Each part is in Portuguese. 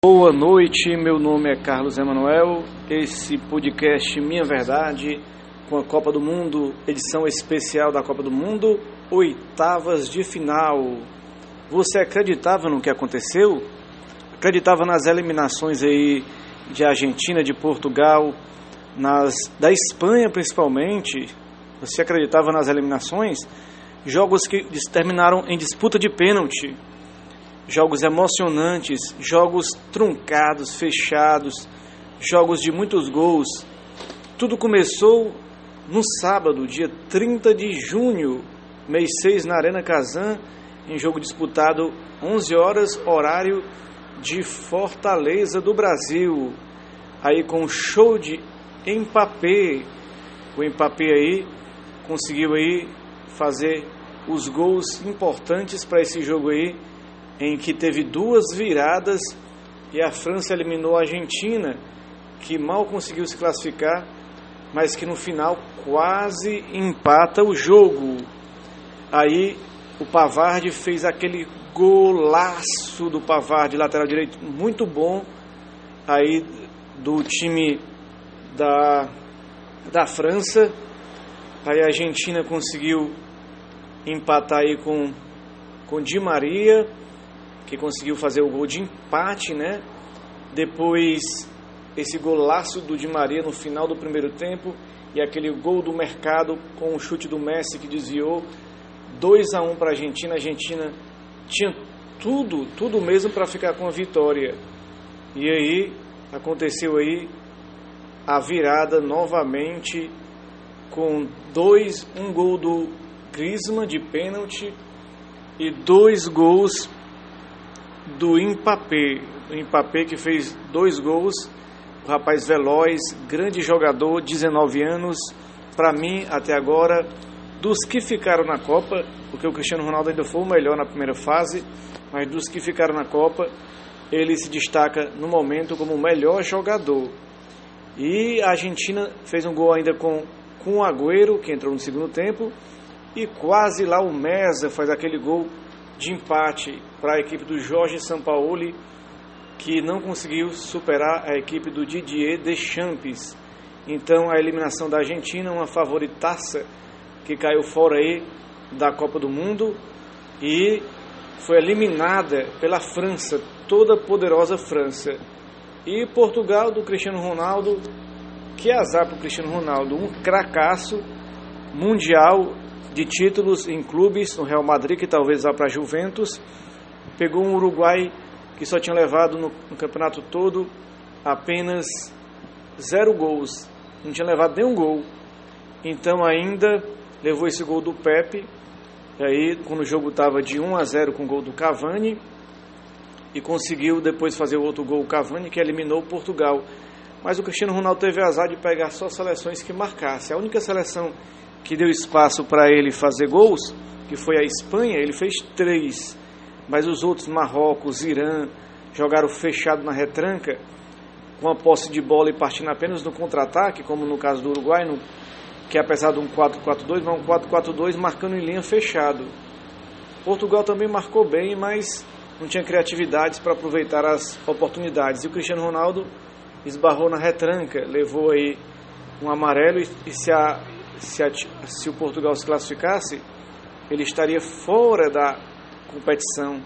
Boa noite, meu nome é Carlos Emanuel. Esse podcast Minha Verdade com a Copa do Mundo, edição especial da Copa do Mundo, oitavas de final. Você acreditava no que aconteceu? Acreditava nas eliminações aí de Argentina, de Portugal, nas da Espanha principalmente? Você acreditava nas eliminações? Jogos que terminaram em disputa de pênalti jogos emocionantes, jogos truncados, fechados, jogos de muitos gols. Tudo começou no sábado, dia 30 de junho, mês 6, na Arena Kazan, em jogo disputado 11 horas, horário de Fortaleza do Brasil. Aí com show de Mbappé. O Mbappé aí conseguiu aí fazer os gols importantes para esse jogo aí em que teve duas viradas e a França eliminou a Argentina, que mal conseguiu se classificar, mas que no final quase empata o jogo. Aí o Pavard fez aquele golaço do Pavard, lateral direito, muito bom, aí do time da, da França. Aí a Argentina conseguiu empatar aí com, com Di Maria que conseguiu fazer o gol de empate, né? Depois esse golaço do Di Maria no final do primeiro tempo e aquele gol do mercado com o chute do Messi que desviou 2 a 1 para a Argentina. A Argentina tinha tudo, tudo mesmo para ficar com a vitória. E aí aconteceu aí a virada novamente com dois, um gol do Griezmann de pênalti e dois gols do Mbappé. O Mbappé que fez dois gols, o rapaz veloz, grande jogador, 19 anos. Para mim, até agora, dos que ficaram na Copa, porque o Cristiano Ronaldo ainda foi o melhor na primeira fase, mas dos que ficaram na Copa, ele se destaca no momento como o melhor jogador. E a Argentina fez um gol ainda com, com o Agüero, que entrou no segundo tempo, e quase lá o Mesa faz aquele gol de empate para a equipe do Jorge Sampaoli, que não conseguiu superar a equipe do Didier Deschamps. Então a eliminação da Argentina, uma favoritaça que caiu fora aí da Copa do Mundo e foi eliminada pela França, toda poderosa França. E Portugal do Cristiano Ronaldo, que azar para o Cristiano Ronaldo, um cracaço mundial de títulos em clubes, no Real Madrid, que talvez vá para a Juventus. Pegou um Uruguai que só tinha levado no, no, campeonato todo apenas zero gols, não tinha levado nenhum gol. Então ainda levou esse gol do Pepe, e aí quando o jogo estava de 1 a 0 com o gol do Cavani, e conseguiu depois fazer o outro gol o Cavani, que eliminou Portugal. Mas o Cristiano Ronaldo teve azar de pegar só seleções que marcassem. A única seleção que deu espaço para ele fazer gols, que foi a Espanha, ele fez três. Mas os outros, Marrocos, Irã, jogaram fechado na retranca, com a posse de bola e partindo apenas no contra-ataque, como no caso do Uruguai, no, que apesar de um 4-4-2, vai um 4-4-2 marcando em linha fechado. Portugal também marcou bem, mas não tinha criatividades para aproveitar as oportunidades. E o Cristiano Ronaldo esbarrou na retranca, levou aí um amarelo e, e se a se, a, se o Portugal se classificasse, ele estaria fora da competição,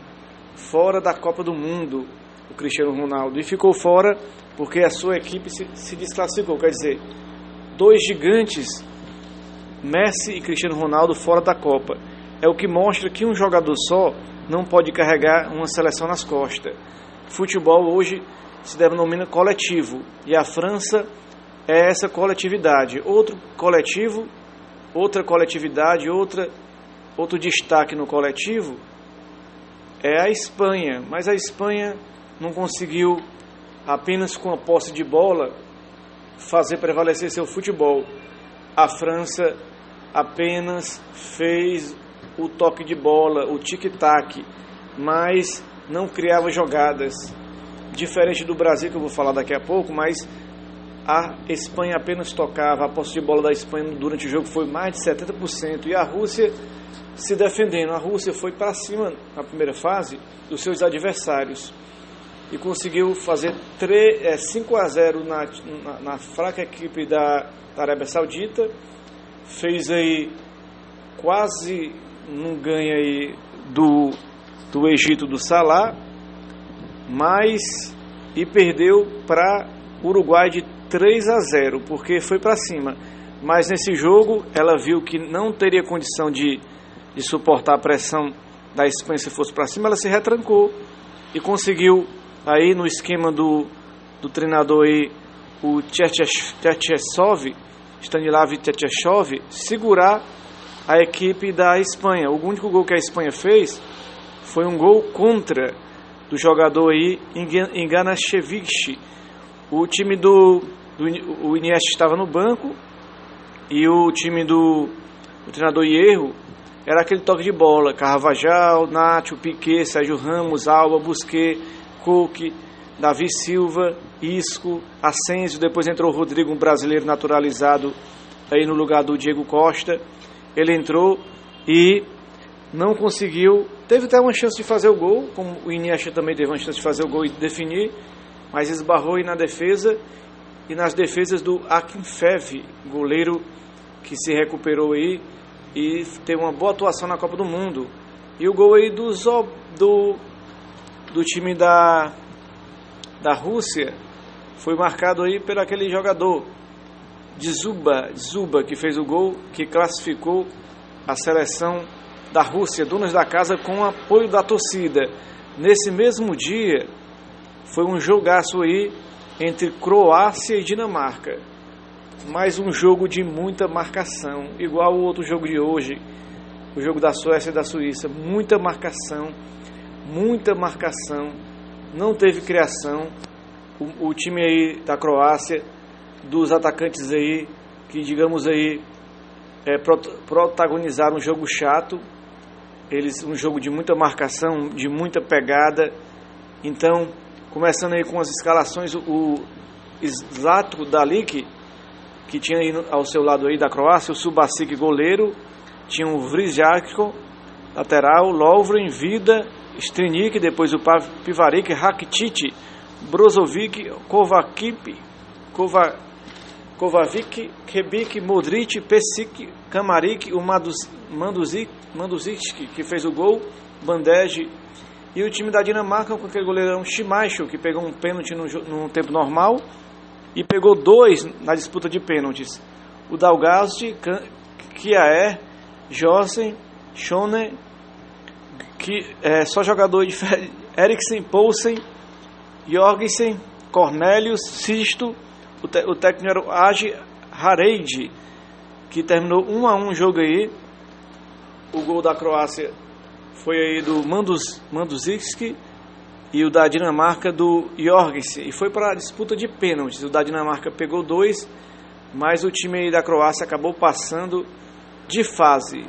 fora da Copa do Mundo, o Cristiano Ronaldo. E ficou fora porque a sua equipe se, se desclassificou. Quer dizer, dois gigantes, Messi e Cristiano Ronaldo, fora da Copa. É o que mostra que um jogador só não pode carregar uma seleção nas costas. Futebol hoje se denomina coletivo e a França é essa coletividade. Outro coletivo, outra coletividade, outra, outro destaque no coletivo é a Espanha, mas a Espanha não conseguiu apenas com a posse de bola fazer prevalecer seu futebol. A França apenas fez o toque de bola, o tic-tac, mas não criava jogadas. Diferente do Brasil, que eu vou falar daqui a pouco, mas a Espanha apenas tocava, a posse de bola da Espanha durante o jogo foi mais de 70%, e a Rússia se defendendo. A Rússia foi para cima na primeira fase dos seus adversários. e conseguiu fazer 3, é, 5 a 0 na, na, na fraca equipe da, da Arábia Saudita. Fez aí quase não ganha aí do, do Egito do Salá, mas e perdeu para Uruguai de 3 a 0, porque foi para cima. Mas nesse jogo ela viu que não teria condição de, de suportar a pressão da Espanha se fosse para cima, ela se retrancou e conseguiu aí no esquema do, do treinador aí, o Tchetchesov, Stanislav Tchetchesov, segurar a equipe da Espanha. O único gol que a Espanha fez foi um gol contra do jogador aí Enganachevich. O time do, o Iniesta estava no banco e o time do o treinador Hierro era aquele toque de bola, Carvajal, Nacho, Piquet, Sérgio Ramos, Alba, Busquet, Coque, Davi Silva, Isco, Asensio, depois entrou o Rodrigo, um brasileiro naturalizado aí no lugar do Diego Costa. Ele entrou e não conseguiu, teve até uma chance de fazer o gol, como o Iniesta também teve uma chance de fazer o gol e definir, mas esbarrou aí na defesa e nas defesas do Akinfev, goleiro que se recuperou aí e teve uma boa atuação na Copa do Mundo. E o gol aí do, do, do time da, da Rússia foi marcado aí por aquele jogador de Zuba, Zuba, que fez o gol, que classificou a seleção da Rússia, donos da casa, com o apoio da torcida. Nesse mesmo dia, foi um jogaço aí entre Croácia e Dinamarca. Mais um jogo de muita marcação, igual o outro jogo de hoje, o jogo da Suécia e da Suíça. Muita marcação, muita marcação, não teve criação. O, o time aí da Croácia dos atacantes aí que, digamos aí, é, protagonizaram um jogo chato, eles um jogo de muita marcação, de muita pegada. Então, começando aí com as escalações, o Zlatko Dalik, que tinha aí ao seu lado aí da Croácia, o Subasic goleiro, tinha o Vrizjako, lateral, Lovren, Vida, Strinik, depois o Pivarik, Rakitic, Brozovic, Kovacic, Kovacic Kovacic, Rebic, Modric, Pesic, Kamaric, o Manduzic, Manduzic, que fez o gol, Bandege e o time da Dinamarca com aquele goleirão Schmeichel, que pegou um pênalti no, no tempo normal e pegou dois na disputa de pênaltis. O Dalgast, Kiaer, Jossen, Schoner, que é só jogador de Eriksen, Poulsen, Jorgensen, Cornelius, Sisto, o, te, o técnico era o Agi Hareide, que terminou 1 a 1 o jogo aí. O gol da Croácia foi aí do Manduzicki e o da Dinamarca do Jorgensen. E foi para a disputa de pênaltis. O da Dinamarca pegou dois, mas o time da Croácia acabou passando de fase.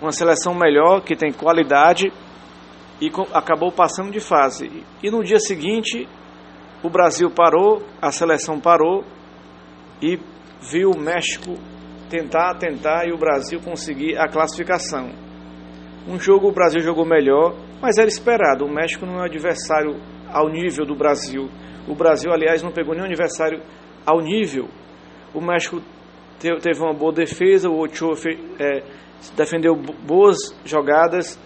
Uma seleção melhor, que tem qualidade, e acabou passando de fase. E no dia seguinte, o Brasil parou, a seleção parou e viu o México tentar, tentar e o Brasil conseguir a classificação. Um jogo o Brasil jogou melhor, mas era esperado. O México não é um adversário ao nível do Brasil. O Brasil, aliás, não pegou nenhum adversário ao nível. O México teve uma boa defesa, o Ochoa é, defendeu boas jogadas.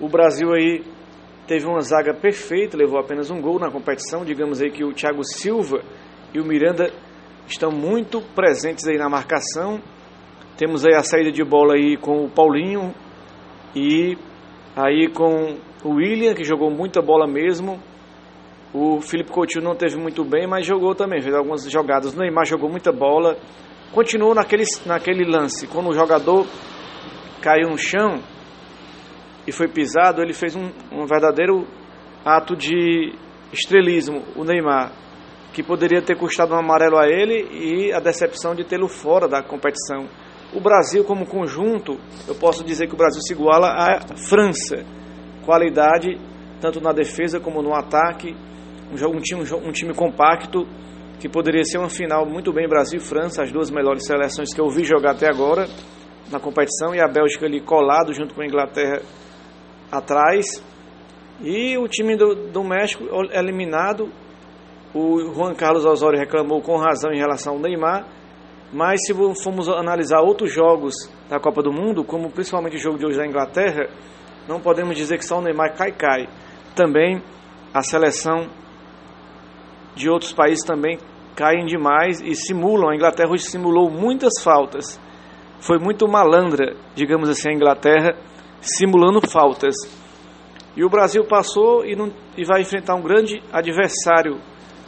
O Brasil aí teve uma zaga perfeita, levou apenas um gol na competição. Digamos aí que o Thiago Silva e o Miranda estão muito presentes aí na marcação. Temos aí a saída de bola aí com o Paulinho e aí com o William, que jogou muita bola mesmo. O Felipe Coutinho não teve muito bem, mas jogou também, fez algumas jogadas. O Neymar jogou muita bola. Continuou naquele, naquele lance, quando o jogador caiu no chão, e foi pisado, ele fez um, um verdadeiro ato de estrelismo, o Neymar, que poderia ter custado um amarelo a ele e a decepção de tê-lo fora da competição. O Brasil, como conjunto, eu posso dizer que o Brasil se iguala à França. Qualidade, tanto na defesa como no ataque. Um, time, um time compacto, que poderia ser uma final muito bem Brasil e França, as duas melhores seleções que eu vi jogar até agora na competição, e a Bélgica ali colado junto com a Inglaterra atrás. E o time do, do México eliminado, o Juan Carlos Osório reclamou com razão em relação ao Neymar, mas se formos analisar outros jogos da Copa do Mundo, como principalmente o jogo de hoje da Inglaterra, não podemos dizer que só o Neymar cai cai. Também a seleção de outros países também caem demais e simulam. A Inglaterra hoje simulou muitas faltas. Foi muito malandra, digamos assim, a Inglaterra simulando faltas. E o Brasil passou e, não, e vai enfrentar um grande adversário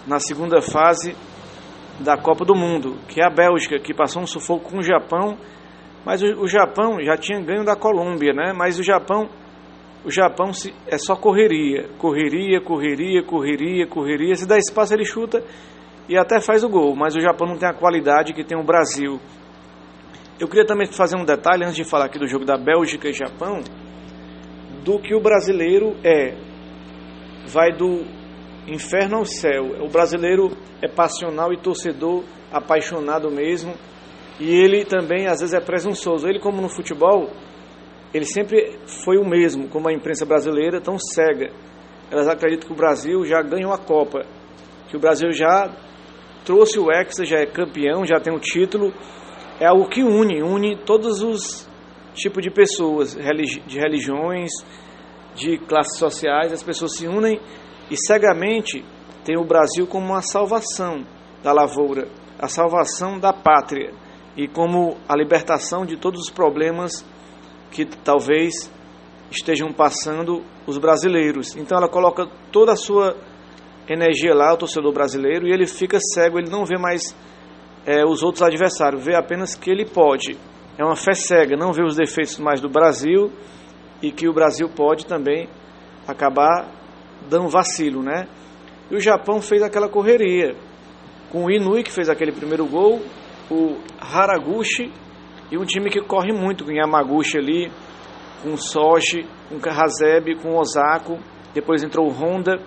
na segunda fase da Copa do Mundo, que é a Bélgica, que passou um sufoco com o Japão, mas o, o Japão já tinha ganho da Colômbia, né? Mas o Japão, o Japão se, é só correria, correria, correria, correria, correria. Se dá espaço ele chuta e até faz o gol, mas o Japão não tem a qualidade que tem o Brasil. Eu queria também fazer um detalhe antes de falar aqui do jogo da Bélgica e Japão, do que o brasileiro é. Vai do inferno ao céu. O brasileiro é passional e torcedor, apaixonado mesmo. E ele também, às vezes, é presunçoso. Ele, como no futebol, ele sempre foi o mesmo, como a imprensa brasileira, tão cega. Elas acreditam que o Brasil já ganhou a Copa, que o Brasil já trouxe o Hexa, já é campeão, já tem o título. É algo que une, une todos os tipos de pessoas, de religiões, de classes sociais. As pessoas se unem e cegamente tem o Brasil como uma salvação da lavoura, a salvação da pátria e como a libertação de todos os problemas que talvez estejam passando os brasileiros. Então ela coloca toda a sua energia lá, o torcedor brasileiro, e ele fica cego, ele não vê mais é, os outros adversários, vê apenas que ele pode. É uma fé cega, não vê os defeitos mais do Brasil e que o Brasil pode também acabar dando vacilo, né? E o Japão fez aquela correria com o Inui, que fez aquele primeiro gol, o Haraguchi e um time que corre muito com Yamaguchi ali, com o Soji, com o Hazeb, com o Osako. Depois entrou o Honda.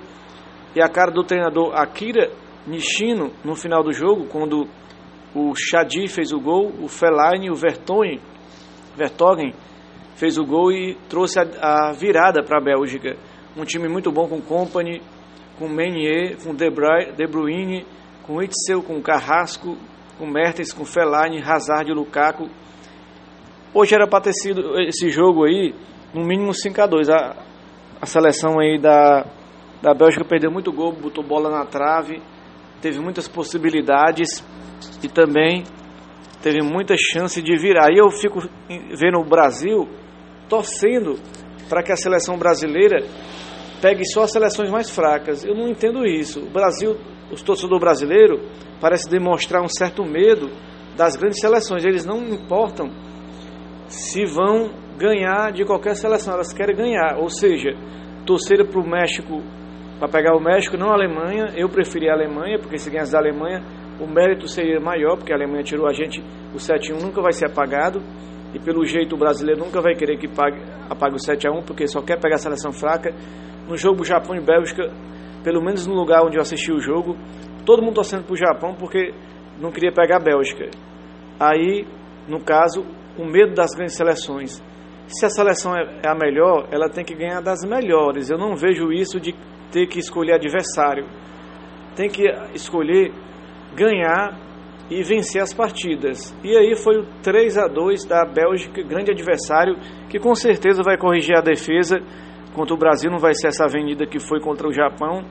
E a cara do treinador Akira Nishino no final do jogo, quando o Shadi fez o gol, o Fellaini, o Vertonghen, Vertonghen fez o gol e trouxe a, a virada para a Bélgica. Um time muito bom com Company, com Meunier, com De, Bruyne, com Itzel, com Carrasco, com Mertens, com Fellaini, Hazard e Lukaku. Hoje era para ter sido esse jogo aí, no mínimo 5 a 2 a, a seleção aí da, da Bélgica perdeu muito gol, botou bola na trave, teve muitas possibilidades e também teve muita chance de virar. Aí eu fico vendo o Brasil torcendo para que a seleção brasileira pegue só as seleções mais fracas. Eu não entendo isso. O Brasil, os torcedor brasileiro, parece demonstrar um certo medo das grandes seleções. Eles não importam se vão ganhar de qualquer seleção, elas querem ganhar. Ou seja, torcer para o México, para pegar o México, não a Alemanha. Eu preferi a Alemanha, porque se ganhasse da Alemanha, o mérito seria maior, porque a Alemanha tirou a gente, o 7-1 nunca vai ser apagado. E pelo jeito o brasileiro nunca vai querer que pague, apague o 7x1, porque só quer pegar a seleção fraca no jogo Japão e Bélgica, pelo menos no lugar onde eu assisti o jogo, todo mundo torcendo para o Japão porque não queria pegar a Bélgica. Aí, no caso, o medo das grandes seleções. Se a seleção é, é a melhor, ela tem que ganhar das melhores. Eu não vejo isso de ter que escolher adversário. Tem que escolher ganhar e vencer as partidas. E aí foi o 3 a 2 da Bélgica, grande adversário, que com certeza vai corrigir a defesa contra o Brasil não vai ser essa avenida que foi contra o Japão,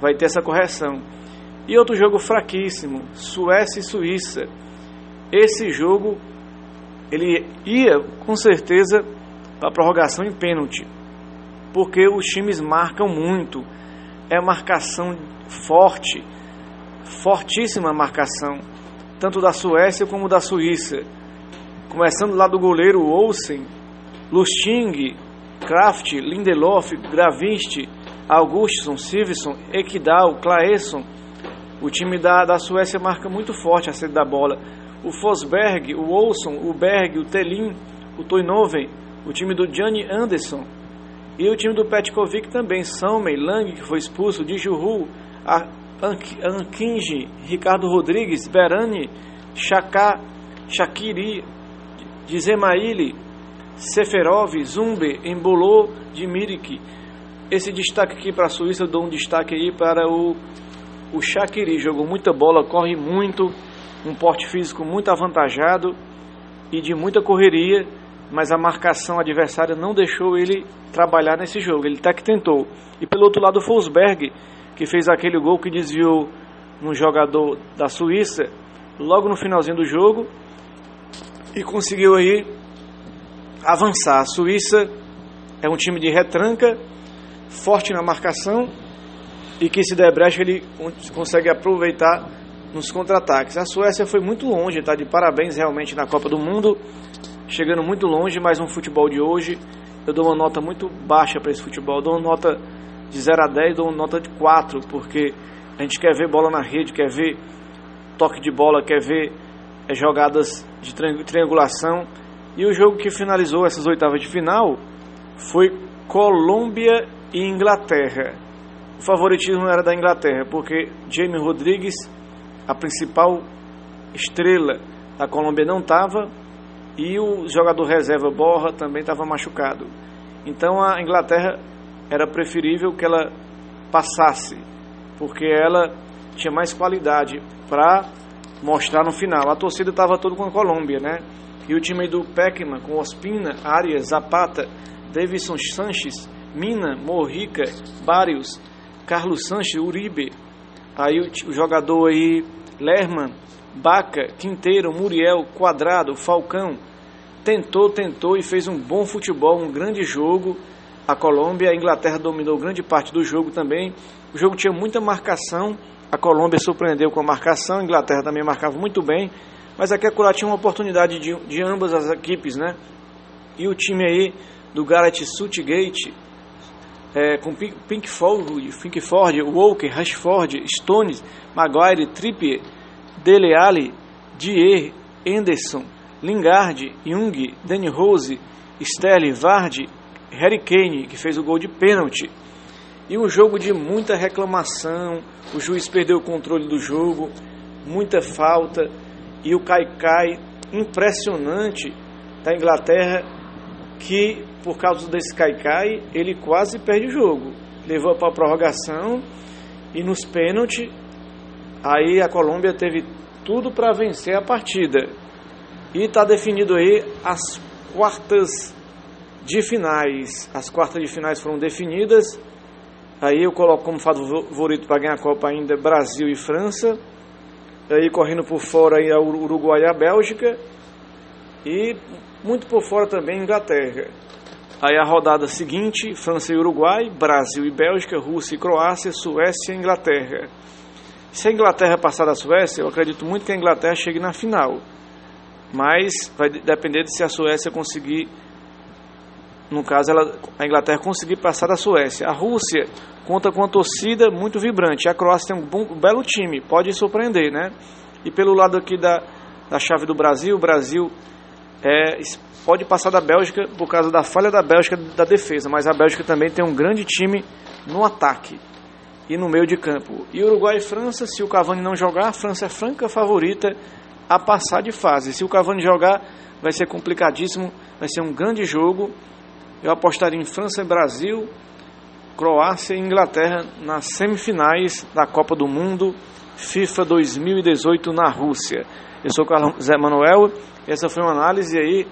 vai ter essa correção. E outro jogo fraquíssimo, Suécia e Suíça. Esse jogo ele ia com certeza para prorrogação em pênalti, porque os times marcam muito. É marcação forte, fortíssima marcação, tanto da Suécia como da Suíça. Começando lá do goleiro Olsen, Lusting, Kraft, Lindelof, Gravinst, Augustsson, Silvson, Ekdal, Claesson. O time da, da Suécia marca muito forte a sede da bola. O Fosberg, o Olson, o Berg, o Telin, o Toinoven, o time do Gianni Anderson. E o time do Petkovic também, Salmey, Lang, que foi expulso, Dijuru, Ankinji, Ricardo Rodrigues, Berani, Chaka, Shakiri, Dizemaili, Seferov, Zumbe, Embolou, Dimirik. esse destaque aqui para a Suíça, eu dou um destaque aí para o, o Shaqiri. Jogou muita bola, corre muito, um porte físico muito avantajado e de muita correria, mas a marcação adversária não deixou ele trabalhar nesse jogo. Ele até que tentou. E pelo outro lado, o que fez aquele gol que desviou um jogador da Suíça logo no finalzinho do jogo e conseguiu aí avançar. A Suíça é um time de retranca forte na marcação e que se der brecha ele consegue aproveitar nos contra-ataques. A Suécia foi muito longe, está de parabéns realmente na Copa do Mundo, chegando muito longe, mas no futebol de hoje eu dou uma nota muito baixa para esse futebol, eu dou uma nota de 0 a 10, dou nota de 4, porque a gente quer ver bola na rede, quer ver toque de bola, quer ver é, jogadas de triangulação. E o jogo que finalizou essas oitavas de final foi Colômbia e Inglaterra. O favoritismo era da Inglaterra, porque Jamie Rodrigues, a principal estrela da Colômbia, não estava, e o jogador reserva Borra também estava machucado. Então a Inglaterra era preferível que ela passasse, porque ela tinha mais qualidade para mostrar no final. A torcida estava toda com a Colômbia, né? E o time do Peckman, com Ospina, Arias, Zapata, Davidson Sanches, Mina, Morrica, Barrios, Carlos Sanches, Uribe, aí o, o jogador aí, Lerman, Baca, Quinteiro, Muriel, Quadrado, Falcão, tentou, tentou e fez um bom futebol, um grande jogo. A Colômbia, a Inglaterra dominou grande parte do jogo também. O jogo tinha muita marcação. A Colômbia surpreendeu com a marcação, a Inglaterra também marcava muito bem. Mas aqui a Croácia tinha uma oportunidade de, de ambas as equipes, né? E o time aí do Gareth Southgate é, com Pinkford, Pinkford, Walker, Rashford, Stones, Maguire, Trippier, Dele Alli, Dier, Anderson, Lingard, Jung, Danny Rose, Sterling, Vardy, Harry Kane, que fez o gol de pênalti. E um jogo de muita reclamação, o juiz perdeu o controle do jogo, muita falta, e o Kaikai impressionante da Inglaterra que por causa desse caicai, ele quase perde o jogo. Levou para a prorrogação e nos pênaltis, aí a Colômbia teve tudo para vencer a partida. E está definido aí as quartas de finais. As quartas de finais foram definidas. Aí eu coloco como favorito para ganhar a Copa ainda Brasil e França. Aí correndo por fora aí Uruguai e a Bélgica. E muito por fora também Inglaterra. Aí a rodada seguinte, França e Uruguai, Brasil e Bélgica, Rússia e Croácia, Suécia e Inglaterra. Se a Inglaterra passar da Suécia, eu acredito muito que a Inglaterra chegue na final. Mas vai depender de se a Suécia conseguir, no caso, ela, a Inglaterra conseguir passar da Suécia. A Rússia conta com uma torcida muito vibrante. A Croácia tem um, bom, um belo time, pode surpreender, né? E pelo lado aqui da, da chave do Brasil, o Brasil é, pode passar da Bélgica por causa da falha da Bélgica da defesa, mas a Bélgica também tem um grande time no ataque e no meio de campo. E Uruguai e França, se o Cavani não jogar, a França é franca favorita a passar de fase. Se o Cavani jogar, vai ser complicadíssimo, vai ser um grande jogo. Eu apostaria em França e Brasil, Croácia e Inglaterra nas semifinais da Copa do Mundo FIFA 2018 na Rússia. Eu sou o Carlos Zé Manuel. Essa foi uma análise aí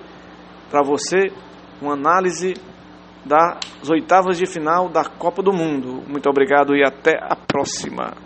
para você, uma análise das oitavas de final da Copa do Mundo. Muito obrigado e até a próxima.